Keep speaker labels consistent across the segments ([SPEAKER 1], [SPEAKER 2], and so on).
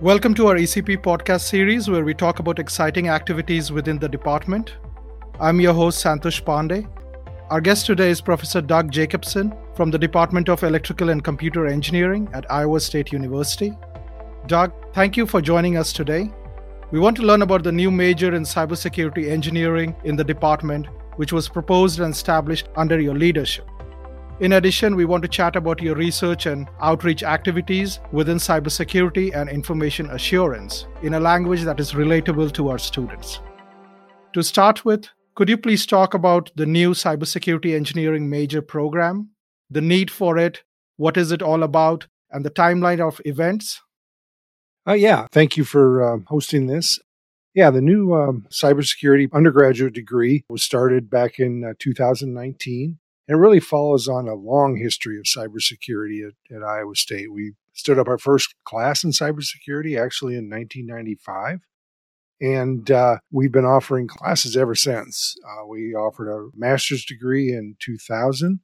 [SPEAKER 1] Welcome to our ECP podcast series where we talk about exciting activities within the department. I'm your host, Santosh Pandey. Our guest today is Professor Doug Jacobson from the Department of Electrical and Computer Engineering at Iowa State University. Doug, thank you for joining us today. We want to learn about the new major in cybersecurity engineering in the department, which was proposed and established under your leadership. In addition, we want to chat about your research and outreach activities within cybersecurity and information assurance in a language that is relatable to our students. To start with, could you please talk about the new cybersecurity engineering major program, the need for it, what is it all about, and the timeline of events?
[SPEAKER 2] Uh, yeah, thank you for uh, hosting this. Yeah, the new um, cybersecurity undergraduate degree was started back in uh, 2019 and it really follows on a long history of cybersecurity at, at Iowa State. We stood up our first class in cybersecurity actually in 1995. And uh, we've been offering classes ever since. Uh, we offered a master's degree in 2000.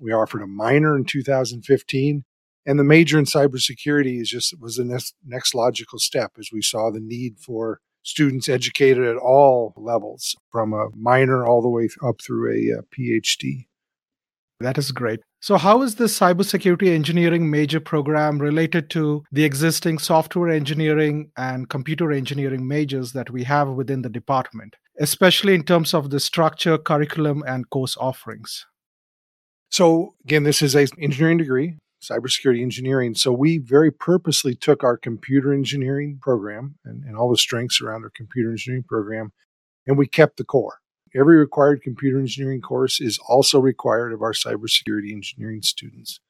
[SPEAKER 2] We offered a minor in 2015. And the major in cybersecurity is just was the next, next logical step as we saw the need for students educated at all levels, from a minor all the way up through a, a PhD.
[SPEAKER 1] That is great. So, how is this cybersecurity engineering major program related to the existing software engineering and computer engineering majors that we have within the department, especially in terms of the structure, curriculum, and course offerings?
[SPEAKER 2] So, again, this is a engineering degree, cybersecurity engineering. So, we very purposely took our computer engineering program and, and all the strengths around our computer engineering program, and we kept the core. Every required computer engineering course is also required of our cybersecurity engineering students.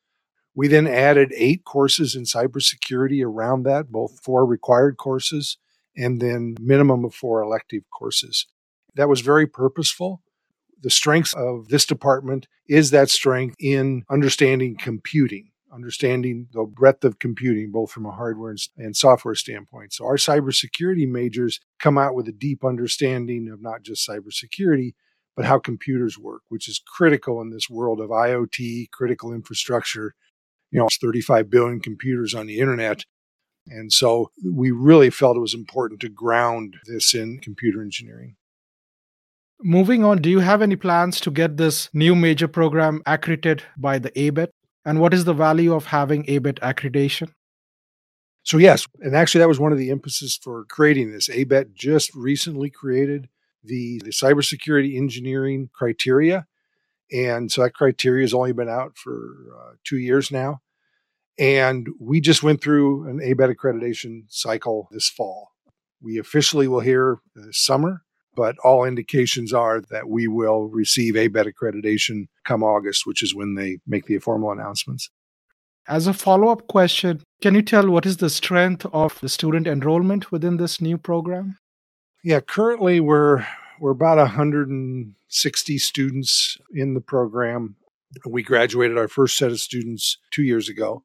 [SPEAKER 2] We then added eight courses in cybersecurity around that, both four required courses and then minimum of four elective courses. That was very purposeful. The strength of this department is that strength in understanding computing understanding the breadth of computing, both from a hardware and software standpoint. So our cybersecurity majors come out with a deep understanding of not just cybersecurity, but how computers work, which is critical in this world of IoT, critical infrastructure. You know, it's 35 billion computers on the internet. And so we really felt it was important to ground this in computer engineering.
[SPEAKER 1] Moving on, do you have any plans to get this new major program accredited by the ABET? And what is the value of having ABET accreditation?
[SPEAKER 2] So, yes, and actually, that was one of the emphasis for creating this. ABET just recently created the, the cybersecurity engineering criteria. And so that criteria has only been out for uh, two years now. And we just went through an ABET accreditation cycle this fall. We officially will hear this summer but all indications are that we will receive ABET accreditation come August, which is when they make the formal announcements.
[SPEAKER 1] As a follow up question, can you tell what is the strength of the student enrollment within this new program?
[SPEAKER 2] Yeah, currently we're we're about 160 students in the program. We graduated our first set of students two years ago.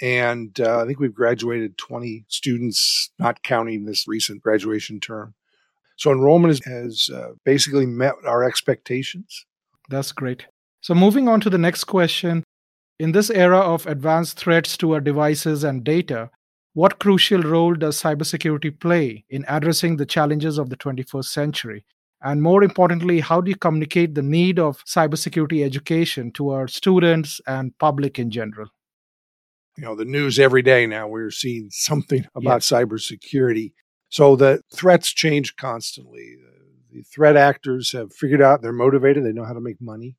[SPEAKER 2] And uh, I think we've graduated 20 students, not counting this recent graduation term. So enrollment has uh, basically met our expectations.
[SPEAKER 1] That's great. So moving on to the next question. In this era of advanced threats to our devices and data, what crucial role does cybersecurity play in addressing the challenges of the 21st century? And more importantly, how do you communicate the need of cybersecurity education to our students and public in general?
[SPEAKER 2] You know, the news every day now, we're seeing something about yes. cybersecurity. So the threats change constantly. The threat actors have figured out they're motivated, they know how to make money.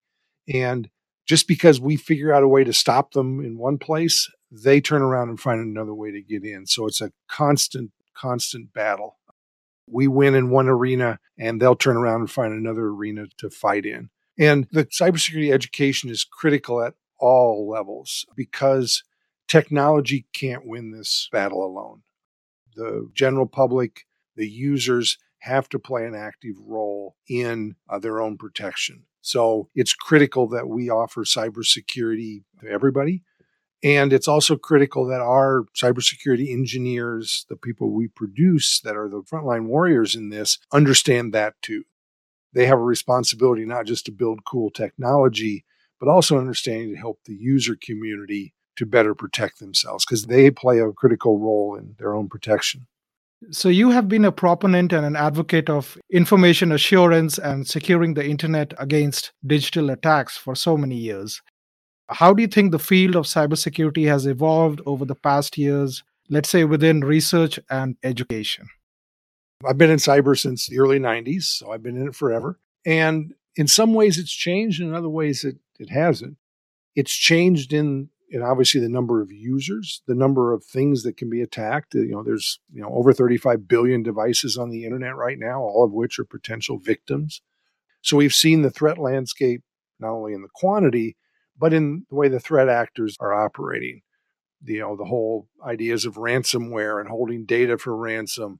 [SPEAKER 2] And just because we figure out a way to stop them in one place, they turn around and find another way to get in. So it's a constant, constant battle. We win in one arena and they'll turn around and find another arena to fight in. And the cybersecurity education is critical at all levels because technology can't win this battle alone the general public, the users have to play an active role in uh, their own protection. So it's critical that we offer cybersecurity to everybody. And it's also critical that our cybersecurity engineers, the people we produce that are the frontline warriors in this, understand that too. They have a responsibility not just to build cool technology, but also understanding to help the user community to better protect themselves because they play a critical role in their own protection.
[SPEAKER 1] So, you have been a proponent and an advocate of information assurance and securing the internet against digital attacks for so many years. How do you think the field of cybersecurity has evolved over the past years, let's say within research and education?
[SPEAKER 2] I've been in cyber since the early 90s, so I've been in it forever. And in some ways it's changed, in other ways it, it hasn't. It's changed in in obviously the number of users, the number of things that can be attacked. Uh, you know, there's you know over 35 billion devices on the internet right now, all of which are potential victims. So we've seen the threat landscape not only in the quantity, but in the way the threat actors are operating. You know, the whole ideas of ransomware and holding data for ransom,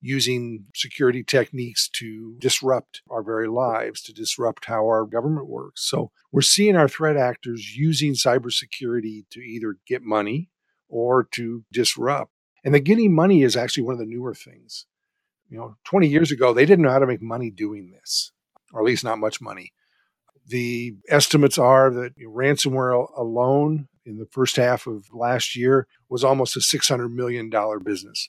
[SPEAKER 2] using security techniques to disrupt our very lives, to disrupt how our government works. So we're seeing our threat actors using cybersecurity to either get money or to disrupt. And the getting money is actually one of the newer things. You know, 20 years ago, they didn't know how to make money doing this, or at least not much money. The estimates are that ransomware alone in the first half of last year was almost a $600 million business.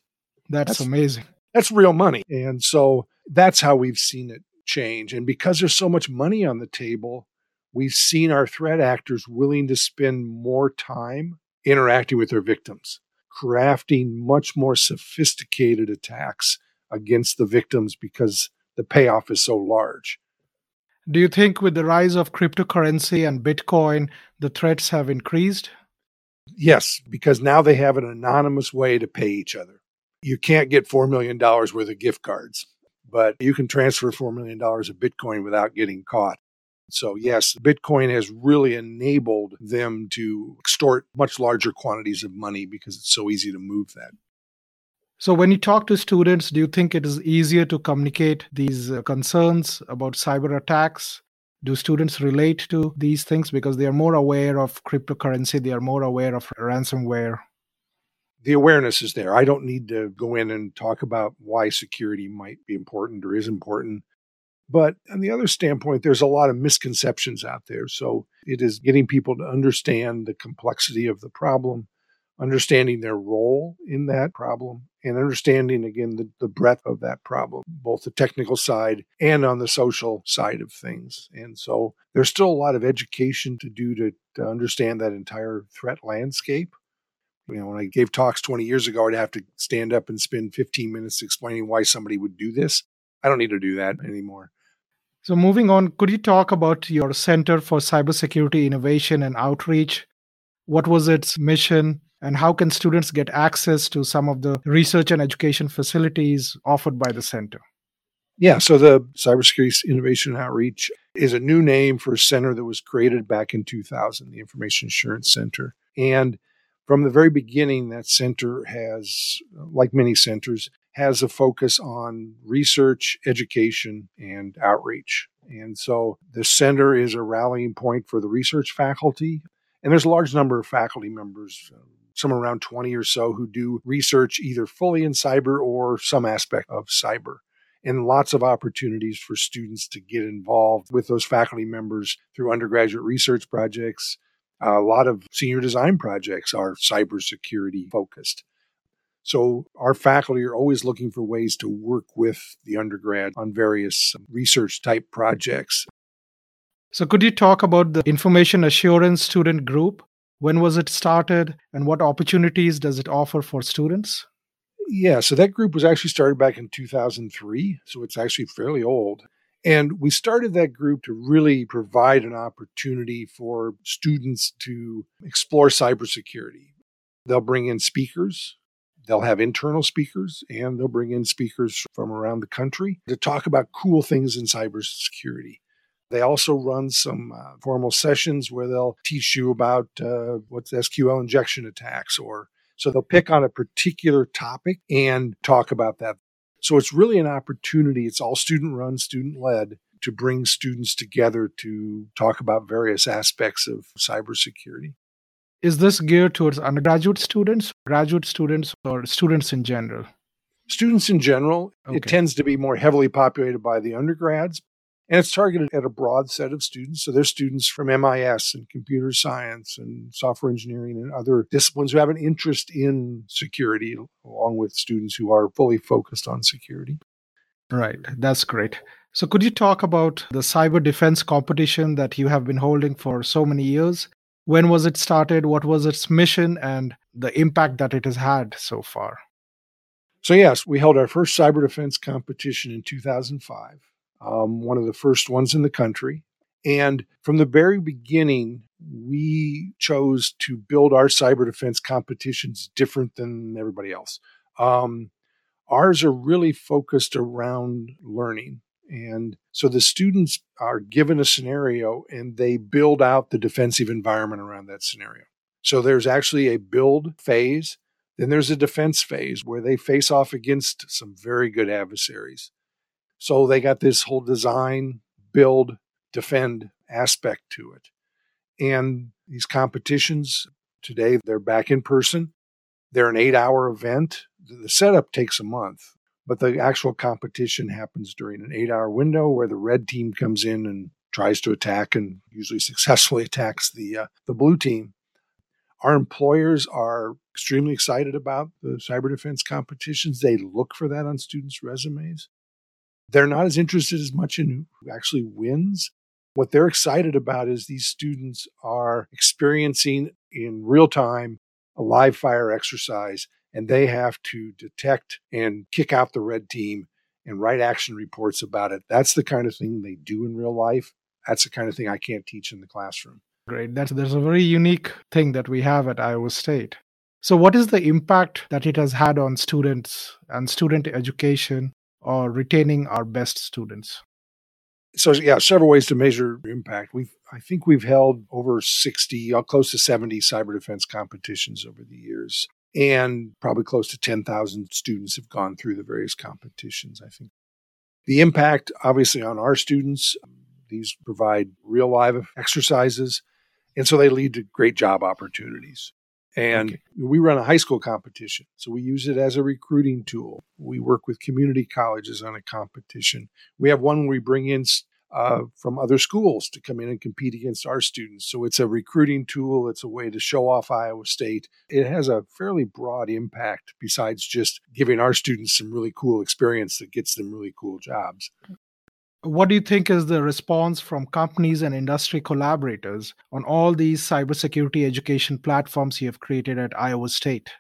[SPEAKER 1] That's, that's amazing.
[SPEAKER 2] That's real money. And so that's how we've seen it change. And because there's so much money on the table, we've seen our threat actors willing to spend more time interacting with their victims, crafting much more sophisticated attacks against the victims because the payoff is so large.
[SPEAKER 1] Do you think with the rise of cryptocurrency and Bitcoin, the threats have increased?
[SPEAKER 2] Yes, because now they have an anonymous way to pay each other you can't get $4 million worth of gift cards, but you can transfer $4 million of Bitcoin without getting caught. So, yes, Bitcoin has really enabled them to extort much larger quantities of money because it's so easy to move that.
[SPEAKER 1] So, when you talk to students, do you think it is easier to communicate these uh, concerns about cyber attacks? Do students relate to these things because they are more aware of cryptocurrency, they are more aware of ransomware?
[SPEAKER 2] The awareness is there. I don't need to go in and talk about why security might be important or is important. But on the other standpoint, there's a lot of misconceptions out there. So it is getting people to understand the complexity of the problem, understanding their role in that problem, and understanding again the, the breadth of that problem, both the technical side and on the social side of things. And so there's still a lot of education to do to, to understand that entire threat landscape you know, when I gave talks 20 years ago, I'd have to stand up and spend 15 minutes explaining why somebody would do this. I don't need to do that anymore.
[SPEAKER 1] So, moving on, could you talk about your Center for Cybersecurity Innovation and Outreach? What was its mission, and how can students get access to some of the research and education facilities offered by the center?
[SPEAKER 2] Yeah, so the Cybersecurity Innovation and Outreach is a new name for a center that was created back in 2000, the Information Assurance Center. And from the very beginning, that center has, like many centers, has a focus on research, education, and outreach. And so the center is a rallying point for the research faculty. And there's a large number of faculty members, uh, some around 20 or so, who do research either fully in cyber or some aspect of cyber. And lots of opportunities for students to get involved with those faculty members through undergraduate research projects, a lot of senior design projects are cybersecurity focused. So our faculty are always looking for ways to work with the undergrad on various um, research type projects.
[SPEAKER 1] So could you talk about the information assurance student group? When was it started and what opportunities does it offer for students?
[SPEAKER 2] Yeah, so that group was actually started back in 2003, so it's actually fairly old. And we started that group to really provide an opportunity for students to explore cybersecurity. They'll bring in speakers, they'll have internal speakers, and they'll bring in speakers from around the country to talk about cool things in cybersecurity. They also run some uh, formal sessions where they'll teach you about uh, what's SQL injection attacks, or so they'll pick on a particular topic and talk about that. So it's really an opportunity. It's all student run, student led to bring students together to talk about various aspects of cybersecurity.
[SPEAKER 1] Is this geared towards undergraduate students, graduate students, or students in general?
[SPEAKER 2] Students in general. Okay. It tends to be more heavily populated by the undergrads. And it's targeted at a broad set of students. So there's students from MIS and computer science and software engineering and other disciplines who have an interest in security, along with students who are fully focused on security.
[SPEAKER 1] Right. That's great. So, could you talk about the cyber defense competition that you have been holding for so many years? When was it started? What was its mission and the impact that it has had so far?
[SPEAKER 2] So, yes, we held our first cyber defense competition in 2005, um, one of the first ones in the country. And from the very beginning, we chose to build our cyber defense competitions different than everybody else. Um, ours are really focused around learning. And so the students are given a scenario and they build out the defensive environment around that scenario. So there's actually a build phase then there's a defense phase where they face off against some very good adversaries. So they got this whole design, build, defend aspect to it. And these competitions today, they're back in person. They're an eight hour event. The setup takes a month, but the actual competition happens during an eight hour window where the red team comes in and tries to attack and usually successfully attacks the, uh, the blue team. Our employers are extremely excited about the cyber defense competitions. They look for that on students' resumes. They're not as interested as much in who actually wins. What they're excited about is these students are experiencing in real time a live fire exercise, and they have to detect and kick out the red team and write action reports about it. That's the kind of thing they do in real life. That's the kind of thing I can't teach in the classroom.
[SPEAKER 1] Great. That's there's a very unique thing that we have at Iowa State. So, what is the impact that it has had on students and student education or retaining our best students?
[SPEAKER 2] So, yeah, several ways to measure impact. We, I think, we've held over sixty, uh, close to seventy cyber defense competitions over the years, and probably close to ten thousand students have gone through the various competitions. I think the impact, obviously, on our students. These provide real live exercises, and so they lead to great job opportunities. And okay. we run a high school competition. So we use it as a recruiting tool. We work with community colleges on a competition. We have one where we bring in uh, from other schools to come in and compete against our students. So it's a recruiting tool. It's a way to show off Iowa State. It has a fairly broad impact besides just giving our students some really cool experience that gets them really cool jobs.
[SPEAKER 1] What do you think is the response from companies and industry collaborators on all these cybersecurity education platforms you have created at Iowa State?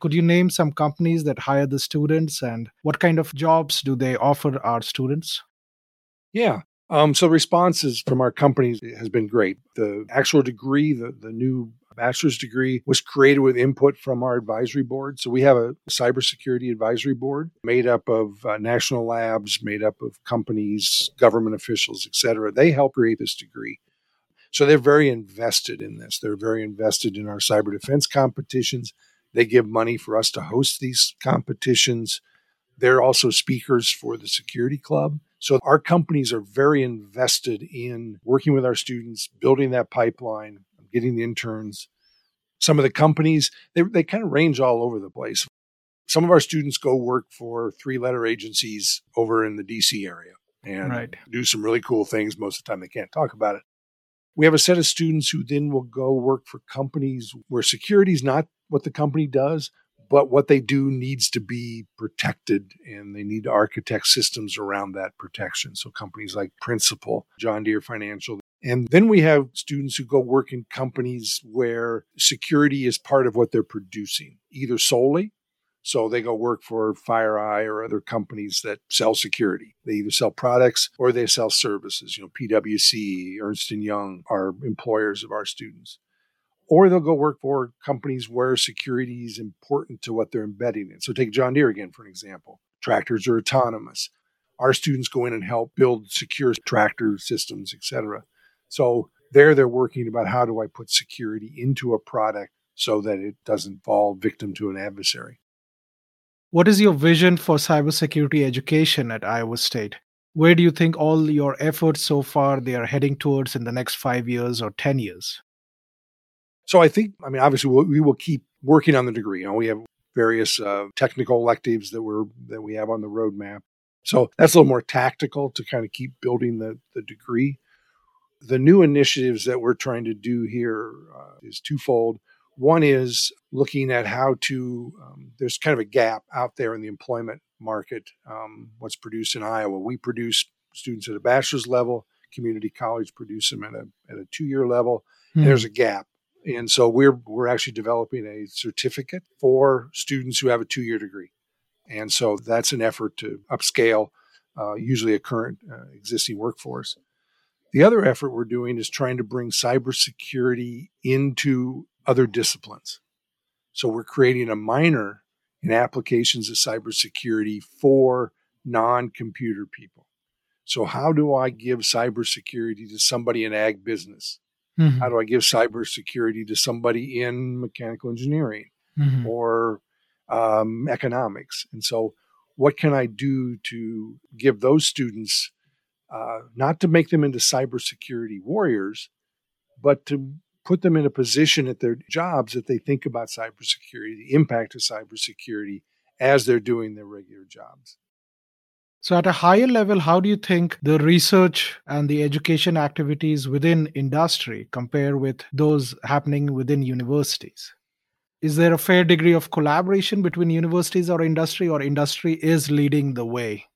[SPEAKER 1] Could you name some companies that hire the students and what kind of jobs do they offer our students?
[SPEAKER 2] Yeah. Um, so responses from our companies has been great. The actual degree, the, the new bachelor's degree was created with input from our advisory board. So we have a cybersecurity advisory board made up of uh, national labs, made up of companies, government officials, et cetera. They help create this degree. So they're very invested in this. They're very invested in our cyber defense competitions. They give money for us to host these competitions. They're also speakers for the security club. So our companies are very invested in working with our students, building that pipeline, getting the interns. Some of the companies, they, they kind of range all over the place. Some of our students go work for three letter agencies over in the DC area and right. do some really cool things. Most of the time, they can't talk about it. We have a set of students who then will go work for companies where security is not what the company does, but what they do needs to be protected and they need to architect systems around that protection. So companies like Principal, John Deere Financial, and then we have students who go work in companies where security is part of what they're producing, either solely. So they go work for FireEye or other companies that sell security. They either sell products or they sell services. You know, PwC, Ernst Young are employers of our students. Or they'll go work for companies where security is important to what they're embedding in. So take John Deere again for an example. Tractors are autonomous. Our students go in and help build secure tractor systems, et cetera. So there they're working about how do I put security into a product so that it doesn't fall victim to an adversary.
[SPEAKER 1] What is your vision for cybersecurity education at Iowa State? Where do you think all your efforts so far they are heading towards in the next 5 years or 10 years?
[SPEAKER 2] So I think I mean obviously we'll, we will keep working on the degree. You know, we have various uh, technical electives that we're that we have on the roadmap So that's a little more tactical to kind of keep building the, the degree. The new initiatives that we're trying to do here uh, is twofold. One is looking at how to, um, there's kind of a gap out there in the employment market, um, what's produced in Iowa. We produce students at a bachelor's level, community college produce them at a, at a two year level. Mm. There's a gap. And so we're, we're actually developing a certificate for students who have a two year degree. And so that's an effort to upscale uh, usually a current uh, existing workforce. The other effort we're doing is trying to bring cybersecurity into other disciplines. So we're creating a minor in applications of cybersecurity for non computer people. So, how do I give cybersecurity to somebody in ag business? Mm-hmm. How do I give cybersecurity to somebody in mechanical engineering mm-hmm. or um, economics? And so, what can I do to give those students, uh, not to make them into cybersecurity warriors, but to put them in a position at their jobs that they think about cybersecurity, the impact of cybersecurity as they're doing their regular jobs.
[SPEAKER 1] So, at a higher level, how do you think the research and the education activities within industry compare with those happening within universities? Is there a fair degree of collaboration between universities or industry, or industry is leading the way?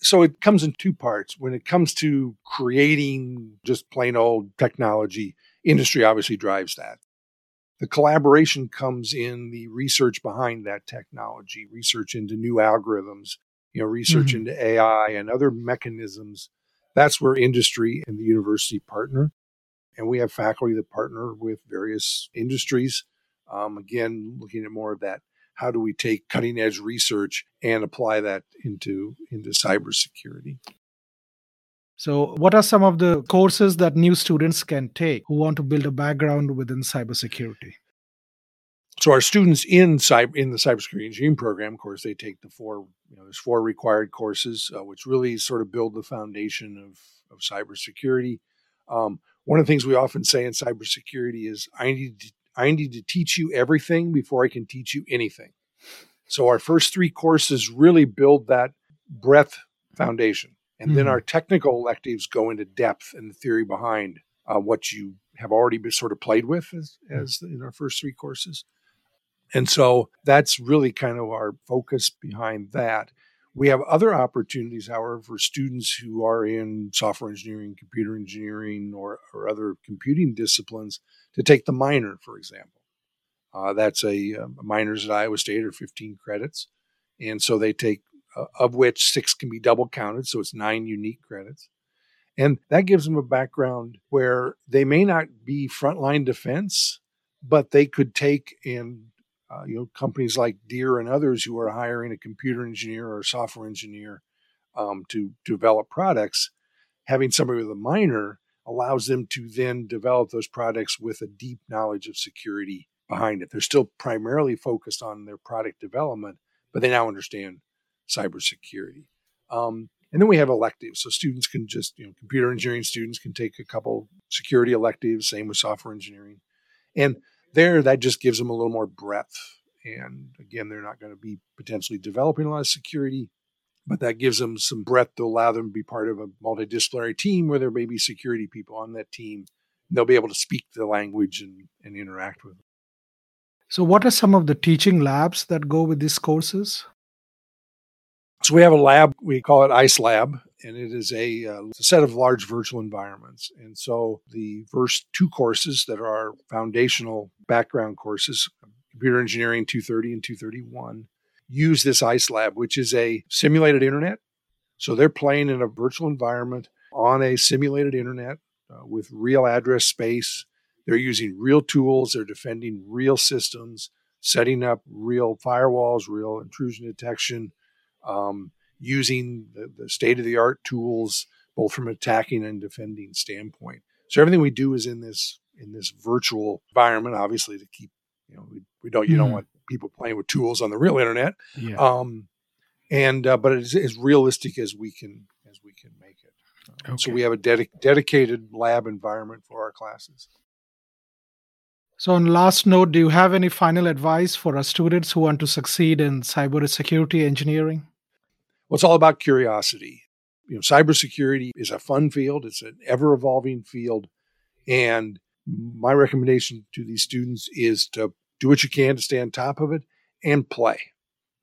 [SPEAKER 2] So it comes in two parts. When it comes to creating just plain old technology, industry obviously drives that. The collaboration comes in the research behind that technology, research into new algorithms, you know, research mm-hmm. into AI and other mechanisms. That's where industry and the university partner. And we have faculty that partner with various industries. Um, again, looking at more of that. How do we take cutting edge research and apply that into, into cybersecurity?
[SPEAKER 1] So, what are some of the courses that new students can take who want to build a background within cybersecurity?
[SPEAKER 2] So, our students in cyber in the cybersecurity engineering program, of course, they take the four. You know, there's four required courses, uh, which really sort of build the foundation of of cybersecurity. Um, one of the things we often say in cybersecurity is, "I need to, I need to teach you everything before I can teach you anything." So, our first three courses really build that breadth foundation. And mm-hmm. then our technical electives go into depth and the theory behind uh, what you have already been sort of played with as, mm. as in our first three courses. And so that's really kind of our focus behind that. We have other opportunities, however, for students who are in software engineering, computer engineering, or, or other computing disciplines to take the minor, for example. Uh, that's a, a minors at Iowa State are 15 credits. And so they take uh, of which six can be double counted. So it's nine unique credits. And that gives them a background where they may not be frontline defense, but they could take in uh, you know companies like Deere and others who are hiring a computer engineer or software engineer um, to, to develop products. Having somebody with a minor allows them to then develop those products with a deep knowledge of security behind it. They're still primarily focused on their product development, but they now understand cybersecurity. Um, and then we have electives. So students can just, you know, computer engineering students can take a couple security electives, same with software engineering. And there, that just gives them a little more breadth. And again, they're not going to be potentially developing a lot of security, but that gives them some breadth to allow them to be part of a multidisciplinary team where there may be security people on that team. They'll be able to speak the language and, and interact with them.
[SPEAKER 1] So, what are some of the teaching labs that go with these courses?
[SPEAKER 2] So we have a lab, we call it ICE Lab, and it is a, uh, a, set of large virtual environments. And so the first two courses that are foundational background courses, Computer Engineering 230 and 231, use this ICE Lab, which is a simulated internet. So they're playing in a virtual environment on a simulated internet uh, with real address space. They're using real tools, they're defending real systems, setting up real firewalls, real intrusion detection um, using the, the state of the art tools, both from attacking and defending standpoint. So everything we do is in this in this virtual environment, obviously to keep you know we, we don't you mm-hmm. don't want people playing with tools on the real internet. Yeah. Um, and uh, but it's as realistic as we can as we can make it. Uh, okay. So we have a dedic- dedicated lab environment for our classes.
[SPEAKER 1] So, on last note, do you have any final advice for our students who want to succeed in cybersecurity engineering?
[SPEAKER 2] Well, it's all about curiosity. You know, cybersecurity is a fun field. It's an ever evolving field. And my recommendation to these students is to do what you can to stay on top of it and play.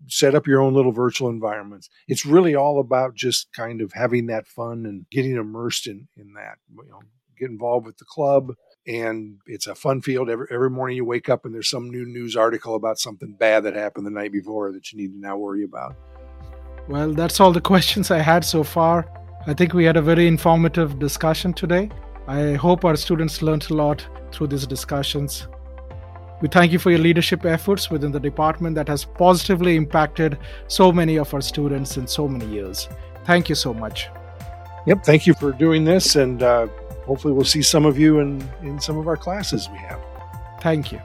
[SPEAKER 2] Set up your own little virtual environments. It's really all about just kind of having that fun and getting immersed in in that. You know, get involved with the club, and it's a fun field. Every every morning you wake up and there's some new news article about something bad that happened the night before that you need to now worry about.
[SPEAKER 1] Well, that's all the questions I had so far. I think we had a very informative discussion today. I hope our students learned a lot through these discussions. We thank you for your leadership efforts within the department that has positively impacted so many of our students in so many years. Thank you so much.
[SPEAKER 2] Yep, thank you for doing this, and uh, hopefully, we'll see some of you in, in some of our classes we have.
[SPEAKER 1] Thank you.